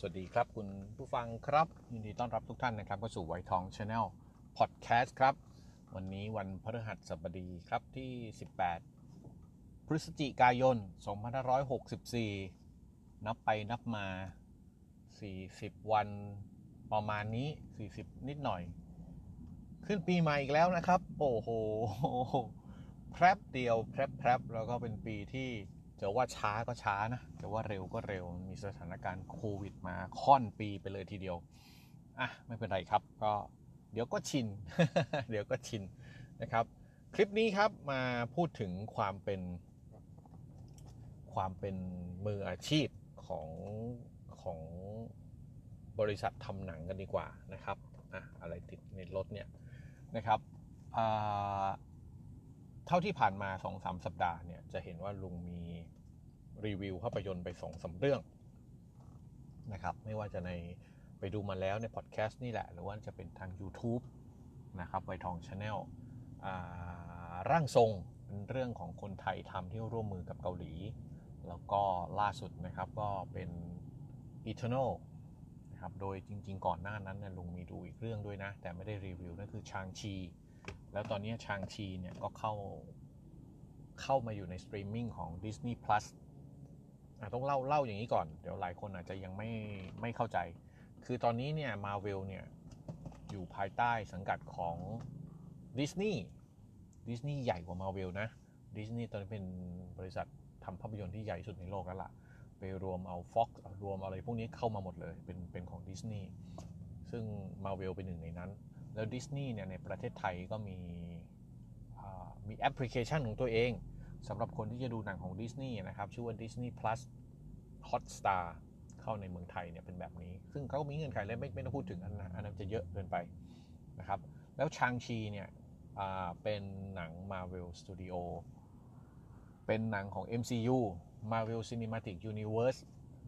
สวัสดีครับคุณผู้ฟังครับ ยินดีต้อนรับทุกท่านนะครับเข้าสู่ไวทอง Channel Podcast ครับ วันนี้วันพฤหัสบดีครับที่ 18 พฤศจิกายน 2564 นับไปนับมา 40 วันประมาณนี้ 40 นิดหน่อย ขึ้นปีใหม่อีกแล้วนะครับ โอ้โหแพล็บเดียวแพล็บแพล็บแล้วก็เป็นปีที่ จะว่าช้าก็ช้านะจะว่าเร็วก็เร็วมีสถานการณ์โควิดมาค่อนปีไปเลยทีเดียวอะไม่เป็นไรครับ ก็เดี๋ยวก็ชิน เดี๋ยวก็ชินนะครับ คลิปนี้ครับมาพูดถึงความเป็นความเป็นมืออาชีพของของบริษัททำหนังกันดีกว่านะครับอะอะไรติดในรถเนี่ยนะครับอ่า เท่าที่ผ่านมาสองสามสัปดาห์เนี่ยจะเห็นว่าลุงมีรีวิวภาพยนตร์ไปสองสามเรื่องนะครับ ไม่ว่าจะในไปดูมาแล้วในพอดแคสต์นี่แหละ หรือว่าจะเป็นทาง YouTube นะครับไวทอง Channel ร่างทรงเป็นเรื่องของคนไทยทำที่ร่วมมือกับเกาหลี แล้วก็ล่าสุดนะครับก็เป็น Eternal นะครับ โดยจริง ๆ ก่อนหน้านั้นเนี่ยลุงมีดูอีกเรื่องด้วยนะ แต่ไม่ได้รีวิวนั่นคือ Shang-Chi แล้วตอนนี้ Shang-Chi เนี่ยก็เข้าเข้ามาอยู่ในสตรีมมิ่งของ Disney Plus ต้องเล่าเล่าอย่างนี้ก่อน เดี๋ยวหลายคนอาจจะยังไม่ไม่เข้าใจ คือตอนนี้เนี่ยมาเวลเนี่ย อยู่ภายใต้สังกัดของดิสนีย์ดิสนีย์ใหญ่กว่ามาเวลนะดิสนีย์ตอนนี้เป็นบริษัททำภาพยนตร์ที่ใหญ่สุดในโลกแล้วล่ะ ไปรวมเอา Fox รวมอะไรพวกนี้เข้ามาหมดเลย เป็นเป็นของดิสนีย์ซึ่งมาเวลเป็นหนึ่งในนั้น แล้วดิสนีย์เนี่ยในประเทศไทยก็มีมีแอปพลิเคชันของตัวเองสำหรับคนที่จะดูหนังของดิสนีย์นะครับ ชื่อว่า Disney Plus Hotstar เข้าในเมืองไทยเนี่ยเป็นแบบนี้ ซึ่งเขาก็มีเงื่อนไขเลยไม่ไม่ต้องพูดถึงอันนั้นอันนั้นจะเยอะเกินไปนะครับ แล้ว Shang-Chi เนี่ยเป็นหนัง Marvel Studio เป็นหนังของ MCU Marvel Cinematic Universe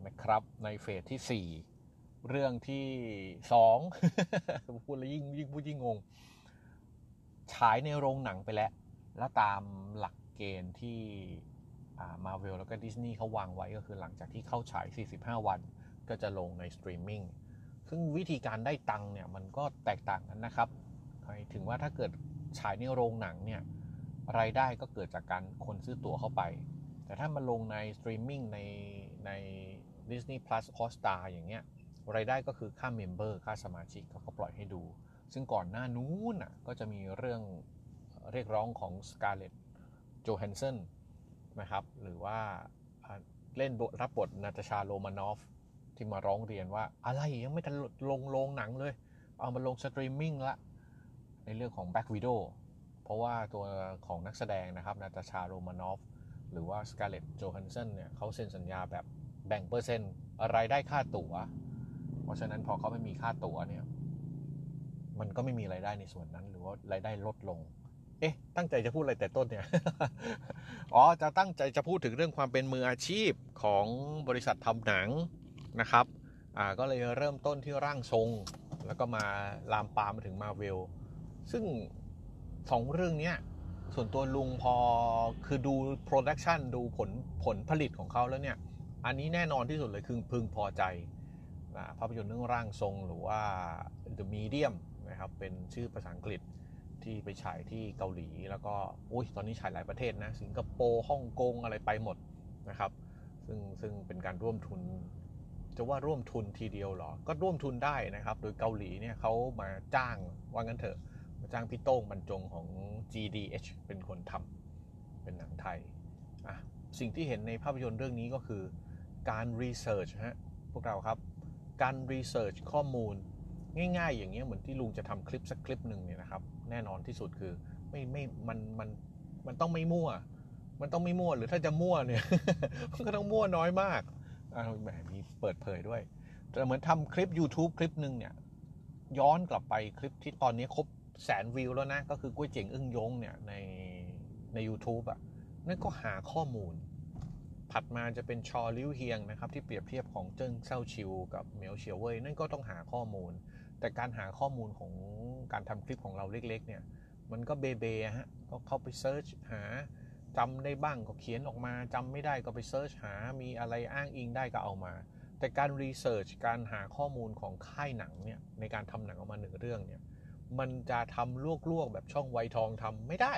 นะครับ ในเฟสที่ 4 เรื่องที่2พูดแล้วยิ่งยิ่งพูดยิ่งงง ฉายในโรงหนังไปแล้ว แล้วตามหลักเกณฑ์ที่มาเวลแล้วก็ดิสนีย์เขาวางไว้ก็คือหลังจากที่เข้าฉาย 45 วัน ก็จะลงในสตรีมมิ่งซึ่งวิธีการได้ตังค์เนี่ยมันก็แตกต่างกันนะครับ ถึงว่าถ้าเกิดฉายในโรงหนังเนี่ยรายได้ก็เกิดจากการคนซื้อตั๋วเข้าไป แต่ถ้ามาลงในสตรีมมิ่งในใน Disney Plus Hotstar อย่างเงี้ย รายได้ก็คือค่า member ค่าสมาชิกเขาก็ปล่อยให้ดู ซึ่งก่อนหน้านู้นอะก็จะมีเรื่องเรียกร้องของ Scarlett Johansson นะครับ หรือว่าเล่นรับบทนาตาชาโรมานอฟที่มาร้องเรียนว่าอะไรยังไม่ทันลงโรงหนังเลย เอามาลงสตรีมมิ่งละ ในเรื่องของ Black Widow เพราะว่าตัวของนักแสดงนะครับนาตาชาโรมานอฟหรือว่าสกาเลตโจฮันสันเนี่ยเขาเซ็นสัญญาแบบแบ่งเปอร์เซ็นต์รายได้ค่าตั๋ว ราะฉะนั้นพอเขาไม่มีค่าตั๋วเนี่ย มันก็ไม่มีรายได้ในส่วนนั้น หรือว่ารายได้ลดลง เอ๊ะ ตั้งใจจะพูดอะไรแต่ต้นเนี่ย อ๋อ จะตั้งใจจะพูดถึงเรื่องความเป็นมืออาชีพของบริษัททำหนังนะครับ อ่า ก็เลยเริ่มต้นที่ร่างทรง แล้วก็มาลามปามมาถึงมาเวล ซึ่งสองเรื่องนี้ส่วนตัวลุงพอคือดู production ดูผลผลผลิตของเขาแล้วเนี่ย อันนี้แน่นอนที่สุดเลยคือพึงพอใจ ภาพยนตร์เรื่องร่างทรงหรือว่า The Medium นะครับเป็นชื่อภาษาอังกฤษที่ไปฉายที่เกาหลี แล้วก็อุ้ยตอนนี้ฉายหลายประเทศนะสิงคโปร์ฮ่องกงอะไรไปหมดนะครับ ซึ่งซึ่งเป็นการร่วมทุน จะว่าร่วมทุนทีเดียวหรอ ก็ร่วมทุนได้นะครับ โดยเกาหลีเนี่ยเขามาจ้างว่างั้นเถอะ มาจ้างพี่โต้งบรรจงของ GDH เป็นคนทำเป็นหนังไทยอะสิ่งที่เห็นในภาพยนตร์เรื่องนี้ก็คือการรีเสิร์ชฮะพวกเราครับ การรีเสิร์ชข้อมูล ง่ายๆ อย่างเงี้ยเหมือนที่ลุงจะทำคลิปสักคลิปหนึ่งเนี่ยนะครับ แน่นอนที่สุดคือไม่ไม่มันมันมันต้องไม่มั่ว มันต้องไม่มั่วหรือถ้าจะมั่วเนี่ยมันก็ต้องมั่วน้อยมากอ่าแหมมีเปิดเผยด้วยแต่เหมือนทำคลิป YouTube คลิปหนึ่งเนี่ยย้อนกลับไปคลิปที่ตอนนี้ครบแสนวิวแล้วนะ ก็คือกุ้ยเจ๋งอึ้งยงเนี่ยในใน u t u b e อะ่ะนั่นก็หาข้อมูล ถัดมาจะเป็นชอลิวเฮียงนะครับที่เปรียบเทียบของเจิ้งเซาชิว กับเหมียวเฉียวเว่ยนั่นก็ต้องหาข้อมูล แต่การหาข้อมูลของการทำคลิปของเราเล็กๆเนี่ยมันก็เบเบฮะก็เข้าไป search หาจำได้บ้างก็เขียนออกมาจำไม่ได้ก็ไป search หามีอะไรอ้างอิงได้ก็เอามา แต่การ research การหาข้อมูลของค่ายหนังเนี่ยในการทำหนังออกมาหนึ่งเรื่องเนี่ยมันจะทำลวกๆแบบช่องไวทองทำไม่ได้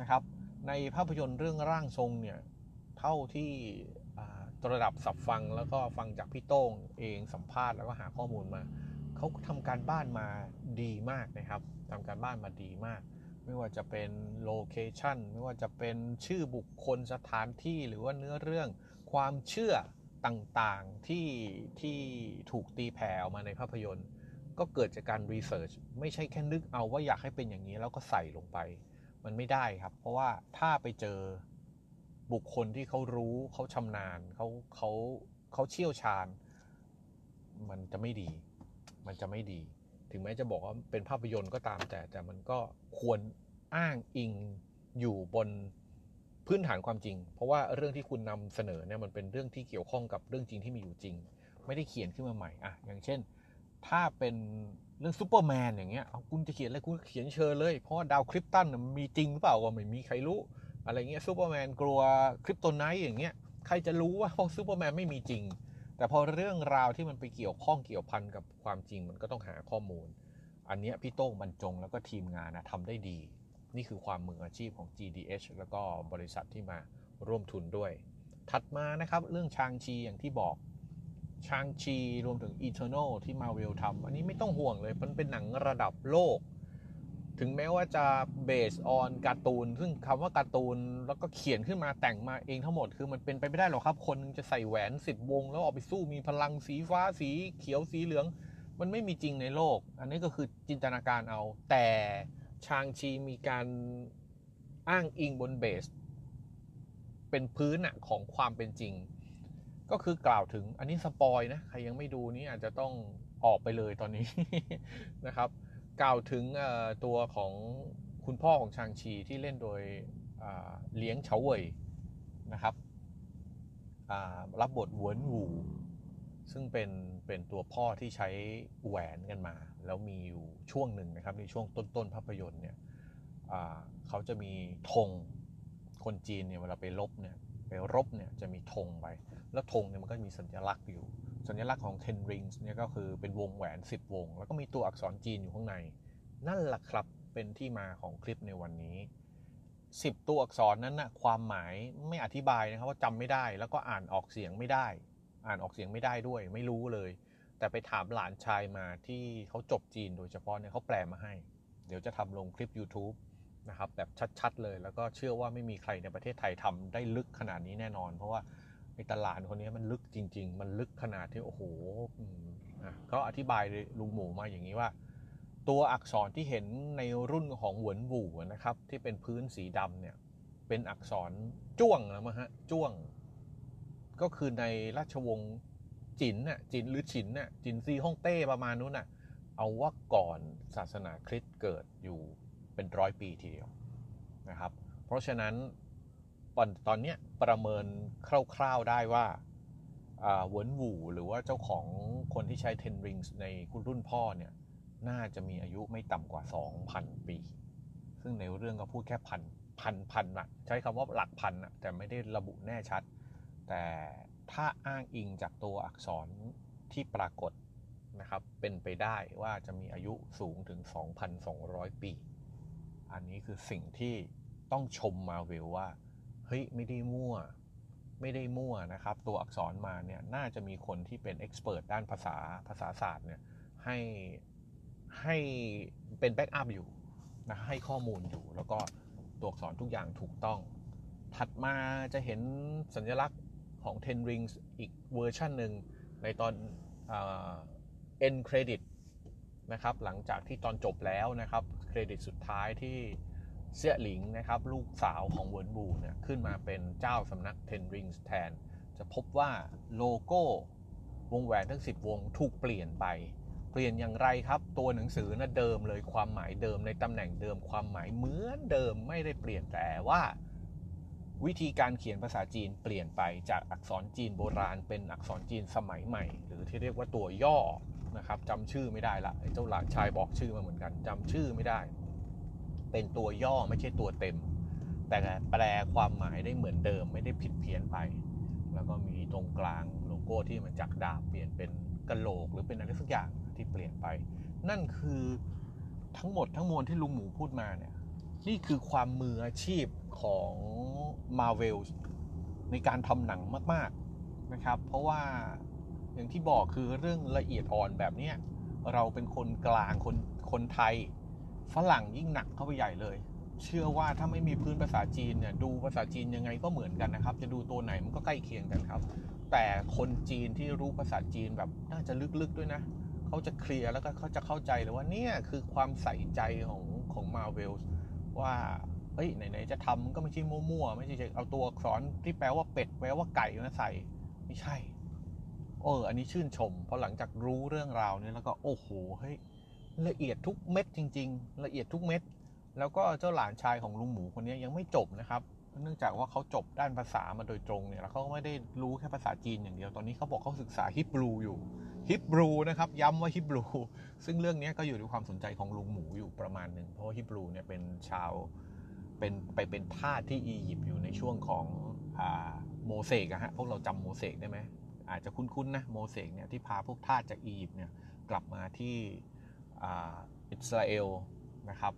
นะครับในภาพยนตร์เรื่องร่างทรงเนี่ย เท่าที่สดับตรับฟังแล้วก็ฟังจากพี่โต้งเองสัมภาษณ์แล้วก็หาข้อมูลมา เขาทำการบ้านมาดีมากนะครับทำการบ้านมาดีมาก ไม่ว่าจะเป็นโลเคชันไม่ว่าจะเป็นชื่อบุคคลสถานที่หรือว่าเนื้อเรื่องความเชื่อต่างๆที่ที่ถูกตีแผ่ออกมาในภาพยนตร์ ก็เกิดจากการรีเสิร์ชไม่ใช่แค่นึกเอาว่าอยากให้เป็นอย่างนี้แล้วก็ใส่ลงไป มันไม่ได้ครับ เพราะว่าถ้าไปเจอ บุคคลที่เขารู้เขาชำนาญเขาเขาเขาเชี่ยวชาญ มันจะไม่ดี มันจะไม่ดี ถึงแม้จะบอกว่าเป็นภาพยนตร์ก็ตามแต่แต่มันก็ควรอ้างอิงอยู่บนพื้นฐานความจริง เพราะว่าเรื่องที่คุณนำเสนอเนี่ยมันเป็นเรื่องที่เกี่ยวข้องกับเรื่องจริงที่มีอยู่จริง ไม่ได้เขียนขึ้นมาใหม่อะอย่างเช่น ถ้าเป็นเรื่องซูเปอร์แมนอย่างเงี้ยเอาคุณจะเขียนอะไรคุณเขียนเชิญเลย เพราะดาวคริปตันมีจริงหรือเปล่าก็ไม่มีใครรู้ อะไรเงี้ยซูเปอร์แมนกลัว Kryptonite อย่างเงี้ยใครจะรู้ว่าพวกซูเปอร์แมนไม่มีจริง แต่พอเรื่องราวที่มันไปเกี่ยวข้องเกี่ยวพันกับความจริงมันก็ต้องหาข้อมูล อันนี้พี่โต้งบรรจงแล้วก็ทีมงานนะทำได้ดี นี่คือความมืออาชีพของ GDH แล้วก็บริษัทที่มาร่วมทุนด้วย ถัดมานะครับเรื่อง Shang-Chi อย่างที่บอก Shang-Chi รวมถึง Eternal ที่มาเวลทำอันนี้ไม่ต้องห่วงเลย มันเป็นหนังระดับโลก ถึงแม้ว่าจะเบสออนการ์ตูน ซึ่งคำว่าการ์ตูนแล้วก็เขียนขึ้นมาแต่งมาเองทั้งหมดคือมันเป็นไปไม่ได้หรอกครับ คนจะใส่แหวนสิบวง แล้วออกไปสู้มีพลังสีฟ้าสีเขียวสีเหลือง มันไม่มีจริงในโลก อันนี้ก็คือจินตนาการเอา แต่ชางชีมีการอ้างอิงบนเบส เป็นพื้นอะของความเป็นจริง ก็คือกล่าวถึงอันนี้สปอยนะ ใครยังไม่ดูนี่อาจจะต้องออกไปเลยตอนนี้นะครับ กล่าวถึงตัวของคุณพ่อของชางชีที่เล่นโดยเลี้ยงเฉาเว่ยนะครับรับบทหวนหูซึ่งเป็นเป็นตัวพ่อที่ใช้แหวนกันมา แล้วมีอยู่ช่วงหนึ่งนะครับในช่วงต้นๆภาพยนตร์เนี่ยเขาจะมีธงคนจีนเนี่ยเวลาไปลบเนี่ยไปรบเนี่ยจะมีธงไป แล้วธงเนี่ยมันก็มีสัญลักษณ์อยู่ สัญลักษณ์ของ ten rings เนี่ยก็คือเป็นวงแหวน 10 วง แล้วก็มีตัวอักษรจีนอยู่ข้างใน นั่นแหละครับเป็นที่มาของคลิปในวันนี้ 10 ตัวอักษรนั้นนะความหมายไม่อธิบายนะครับว่าจำไม่ได้ แล้วก็อ่านออกเสียงไม่ได้ อ่านออกเสียงไม่ได้ด้วย ไม่รู้เลย แต่ไปถามหลานชายมาที่เขาจบจีนโดยเฉพาะเนี่ยเขาแปลมาให้ เดี๋ยวจะทำลงคลิป YouTube นะครับแบบชัดๆเลย แล้วก็เชื่อว่าไม่มีใครในประเทศไทยทำได้ลึกขนาดนี้แน่นอน เพราะว่า ไอ้ตลาดคนนี้มันลึกจริง ๆ มันลึกขนาดที่โอ้โหก็อธิบายลุงหมูมาอย่างนี้ว่า ตัวอักษรที่เห็นในรุ่นของหวนหวูนะครับ ที่เป็นพื้นสีดำเนี่ย เป็นอักษรจ้วงนะมฮะจ้วง ก็คือในราชวงศ์จินน่ะจินหรือฉินน่ะจินซีฮ่องเต้ประมาณนู้นน่ะเอาว่าก่อนศาสนาคริสต์เกิดอยู่เป็นร้อยปีทีเดียวนะครับ เพราะฉะนั้น ตอนนี้ประเมินคร่าวๆได้ว่าเวินวูหรือว่าเจ้าของคนที่ใช้ Ten Rings ในคุณรุ่นพ่อเนี่ย น่าจะมีอายุไม่ต่ำกว่า 2,000 ปี ซึ่งในเรื่องก็พูดแค่พันพันพันอะใช้คำว่าหลักพันอะแต่ไม่ได้ระบุแน่ชัด แต่ถ้าอ้างอิงจากตัวอักษรที่ปรากฏนะครับ เป็นไปได้ว่าจะมีอายุสูงถึง 2,200 ปี อันนี้คือสิ่งที่ต้องชมมาเวลว่า เฮ้ยไม่ได้มั่ว ไม่ได้มั่วนะครับ ตัวอักษรมาเนี่ย น่าจะมีคนที่เป็น expert ด้านภาษาภาษาศาสตร์เนี่ยให้ให้เป็น backup อยู่นะให้ข้อมูลอยู่ แล้วก็ตัวอักษรทุกอย่างถูกต้อง ถัดมาจะเห็นสัญลักษณ์ของ Ten Rings อีกเวอร์ชันหนึ่งในตอนend credit นะครับหลังจากที่ตอนจบแล้วนะครับ เครดิตสุดท้ายที่ เสี่ยหลิงนะครับลูกสาวของเหวินอู่เนี่ยขึ้นมาเป็นเจ้าสำนัก Ten Rings แทน จะพบว่าโลโก้วงแหวนทั้ง 10 วงถูกเปลี่ยนไป เปลี่ยนอย่างไรครับ ตัวหนังสือนะเดิมเลยความหมายเดิมในตำแหน่งเดิมความหมายเหมือนเดิมไม่ได้เปลี่ยนแต่ว่าวิธีการเขียนภาษาจีนเปลี่ยนไปจากอักษรจีนโบราณเป็นอักษรจีนสมัยใหม่ หรือที่เรียกว่าตัวย่อนะครับจำชื่อไม่ได้ละเจ้าหลานชายบอกชื่อมาเหมือนกันจำชื่อไม่ได้ เป็นตัวย่อไม่ใช่ตัวเต็ม แต่แปลความหมายได้เหมือนเดิมไม่ได้ผิดเพี้ยนไป แล้วก็มีตรงกลางโลโก้ที่มันจากดาบเปลี่ยนเป็นกระโหลกหรือเป็นอะไรสักอย่างที่เปลี่ยนไป นั่นคือทั้งหมดทั้งมวลที่ลุงหมูพูดมาเนี่ยนี่คือความมืออาชีพของ Marvel ในการทำหนังมาก ๆนะครับ เพราะว่าอย่างที่บอกคือเรื่องละเอียดอ่อนแบบนี้เราเป็นคนกลางคนคนไทย ฝรั่งยิ่งหนักเข้าไปใหญ่เลย เชื่อว่าถ้าไม่มีพื้นภาษาจีนเนี่ยดูภาษาจีนยังไงก็เหมือนกันนะครับ จะดูตัวไหนมันก็ใกล้เคียงกันครับ แต่คนจีนที่รู้ภาษาจีนแบบน่าจะลึกๆด้วยนะเขาจะเคลียร์แล้วก็เขาจะเข้าใจเลยว่าเนี่ยคือความใส่ใจของของมาเวลว่าเฮ้ยไหนๆจะทำก็ไม่ใช่มั่วๆไม่ใช่เอาตัวอักษรที่แปลว่าเป็ดแปลว่าไก่มาใส่ไม่ใช่เอออันนี้ชื่นชมเพราะหลังจากรู้เรื่องราวนี้แล้วก็โอ้โหเฮ้ย ละเอียดทุกเม็ดจริง ๆ ละเอียดทุกเม็ด แล้วก็เจ้าหลานชายของลุงหมูคนนี้ยังไม่จบนะครับ เนื่องจากว่าเขาจบด้านภาษามาโดยตรงเนี่ยแล้วเขาก็ไม่ได้รู้แค่ภาษาจีนอย่างเดียว ตอนนี้เขาบอกเขาศึกษาฮิบรูอยู่ ฮิบรูนะครับ ย้ำว่าฮิบรู ซึ่งเรื่องนี้ก็อยู่ในความสนใจของลุงหมูอยู่ประมาณหนึ่ง เพราะฮิบรูเนี่ยเป็นชาวเป็นไปเป็นทาสที่อียิปต์อยู่ในช่วงของโมเสกอะฮะ พวกเราจำโมเสกได้ไหมอาจจะคุ้นๆนะ โมเสกเนี่ยที่พาพวกทาสจากอียิปต์เนี่ยกลับมาที่ อิสราเอลนะครับ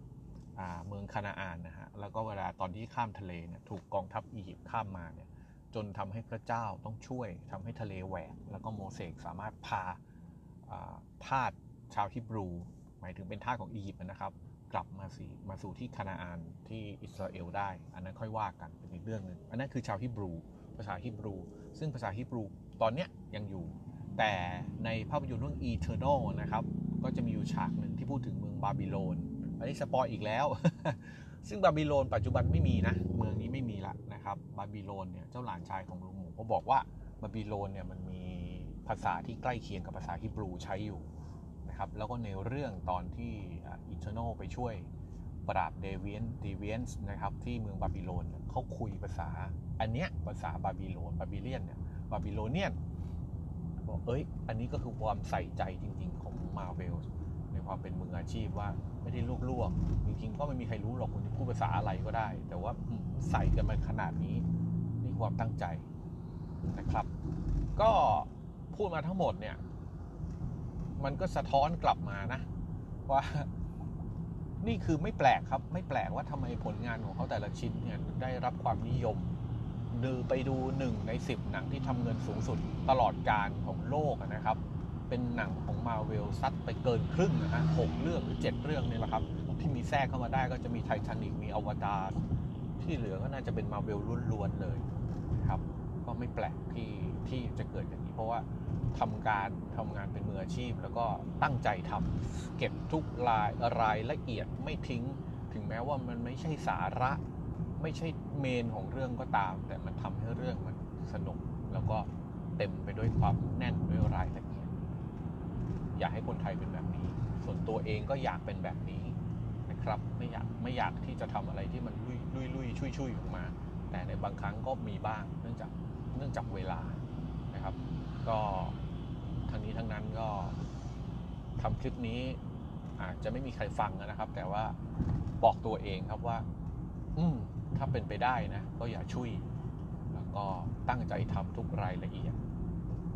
เมืองคานาอานนะฮะแล้วก็เวลาตอนที่ข้ามทะเลเนี่ยถูกกองทัพอียิปต์ข้ามมาเนี่ยจนทำให้พระเจ้าต้องช่วยทำให้ทะเลแหวก แล้วก็โมเสสสามารถพาทาสชาวฮิบรู หมายถึงเป็นทาสของอียิปต์นะครับ กลับมาสีมาสู่ที่คานาอานที่อิสราเอลได้ อันนั้นค่อยว่ากันเป็นอีกเรื่องหนึ่งอันนั้นคือชาวฮิบรู ภาษาฮิบรู ซึ่งภาษาฮิบรูตอนเนี้ยยังอยู่ แต่ในภาพยนตร์เรื่อง Eternal นะครับ ก็จะมีอยู่ฉากหนึ่งที่พูดถึงเมืองบาบิโลน อันนี้ spoil อีกแล้ว ซึ่งบาบิโลนปัจจุบันไม่มีนะ เมืองนี้ไม่มีละนะครับ บาบิโลนเนี่ยเจ้าหลานชายของลุงหมูเขาบอกว่าบาบิโลนเนี่ยมันมีภาษาที่ใกล้เคียงกับภาษาฮิบรูใช้อยู่นะครับ แล้วก็ในเรื่องตอนที่ Eternal ไปช่วยปราบ Deviant Deviants นะครับที่เมืองบาบิโลนเขาคุยภาษา อันเนี้ยภาษาบาบิโลนบาบิเลียนเนี่ย Babylonian อกเอ้ย อันนี้ก็คือความใส่ใจจริง ๆ ของมาเวลในความเป็นมืออาชีพว่าไม่ได้ลวกๆจริงๆก็ไม่มีใครรู้หรอกคุณจะพูดภาษาอะไรก็ได้ แต่ว่าใส่กันมาขนาดนี้นี่ความตั้งใจนะครับ ก็พูดมาทั้งหมดเนี่ย มันก็สะท้อนกลับมานะ ว่านี่คือไม่แปลกครับ ไม่แปลกว่าทำไมผลงานของเขาแต่ละชิ้นเนี่ยได้รับความนิยม ดูไปดูหนึ่งในสิบหนังที่ทำเงินสูงสุดตลอดการของโลกนะครับ เป็นหนังของมาเวลซัดไปเกินครึ่งนะฮะหกเรื่องหรือเจ็ดเรื่องนี่แหละครับ ที่มีแทรกเข้ามาได้ก็จะมีไททานิกมีอวตารที่เหลือก็น่าจะเป็นมาเวลล้วนๆเลยครับ ก็ไม่แปลกที่ที่จะเกิดอย่างนี้เพราะว่าทำการทำงานเป็นมืออาชีพ แล้วก็ตั้งใจทำเก็บทุกรายรายละเอียดไม่ทิ้ง ถึงแม้ว่ามันไม่ใช่สาระ ไม่ใช่เมนของเรื่องก็ตาม แต่มันทำให้เรื่องมันสนุก แล้วก็เต็มไปด้วยความแน่นด้วยรายละเอียด อยากให้คนไทยเป็นแบบนี้ ส่วนตัวเองก็อยากเป็นแบบนี้นะครับ ไม่อยากไม่อยากที่จะทำอะไรที่มันลุยลุยลุยชุยชุยออกมา แต่ในบางครั้งก็มีบ้าง เนื่องจากเนื่องจากเวลานะครับ ก็ทั้งนี้ทั้งนั้นก็ทำคลิปนี้อาจจะไม่มีใครฟังนะครับ แต่ว่าบอกตัวเองครับว่า อืม ถ้าเป็นไปได้นะ ก็อย่าช่วย แล้วก็ตั้งใจทำทุกรายละเอียด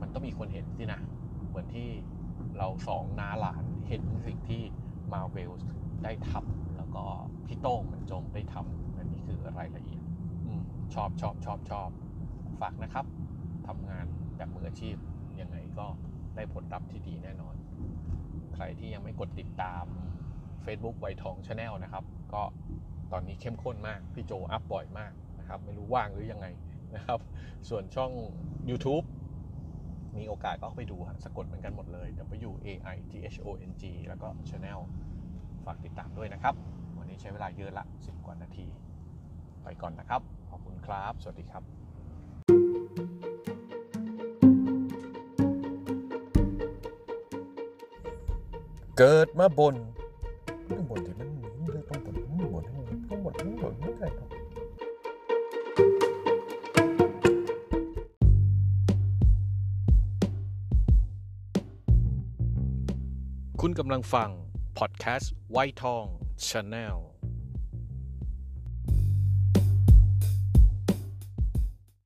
มันต้องมีคนเห็นสินะ เหมือนที่เราสองน้าหลานเห็นสิ่งที่มาเวลได้ทำแล้วก็พี่โต้งมันจงได้ทำอันนี้คือรายละเอียดอชอบชอบชอบชอบฝากนะครับทำงานแบบมืออาชีพยังไงก็ได้ผลลัพธ์ที่ดีแน่นอน ใครที่ยังไม่กดติดตาม Facebook ไวทองชาแนลนะครับ ก็ ตอนนี้เข้มข้นมาก พี่โจอัพบ่อยมากนะครับ ไม่รู้ว่างหรือยังไงนะครับ ส่วนช่อง YouTube มีโอกาสก็ไปดูสะกดเหมือนกันหมดเลย W A I T H O N G แล้วก็ Channel ฝากติดตามด้วยนะครับ วันนี้ใช้เวลาเยอะละ 10 กว่านาที ไปก่อนนะครับ ขอบคุณครับ สวัสดีครับเกิดมาบน กำลังฟัง พอดแคสต์ไวท์ทองชาแนล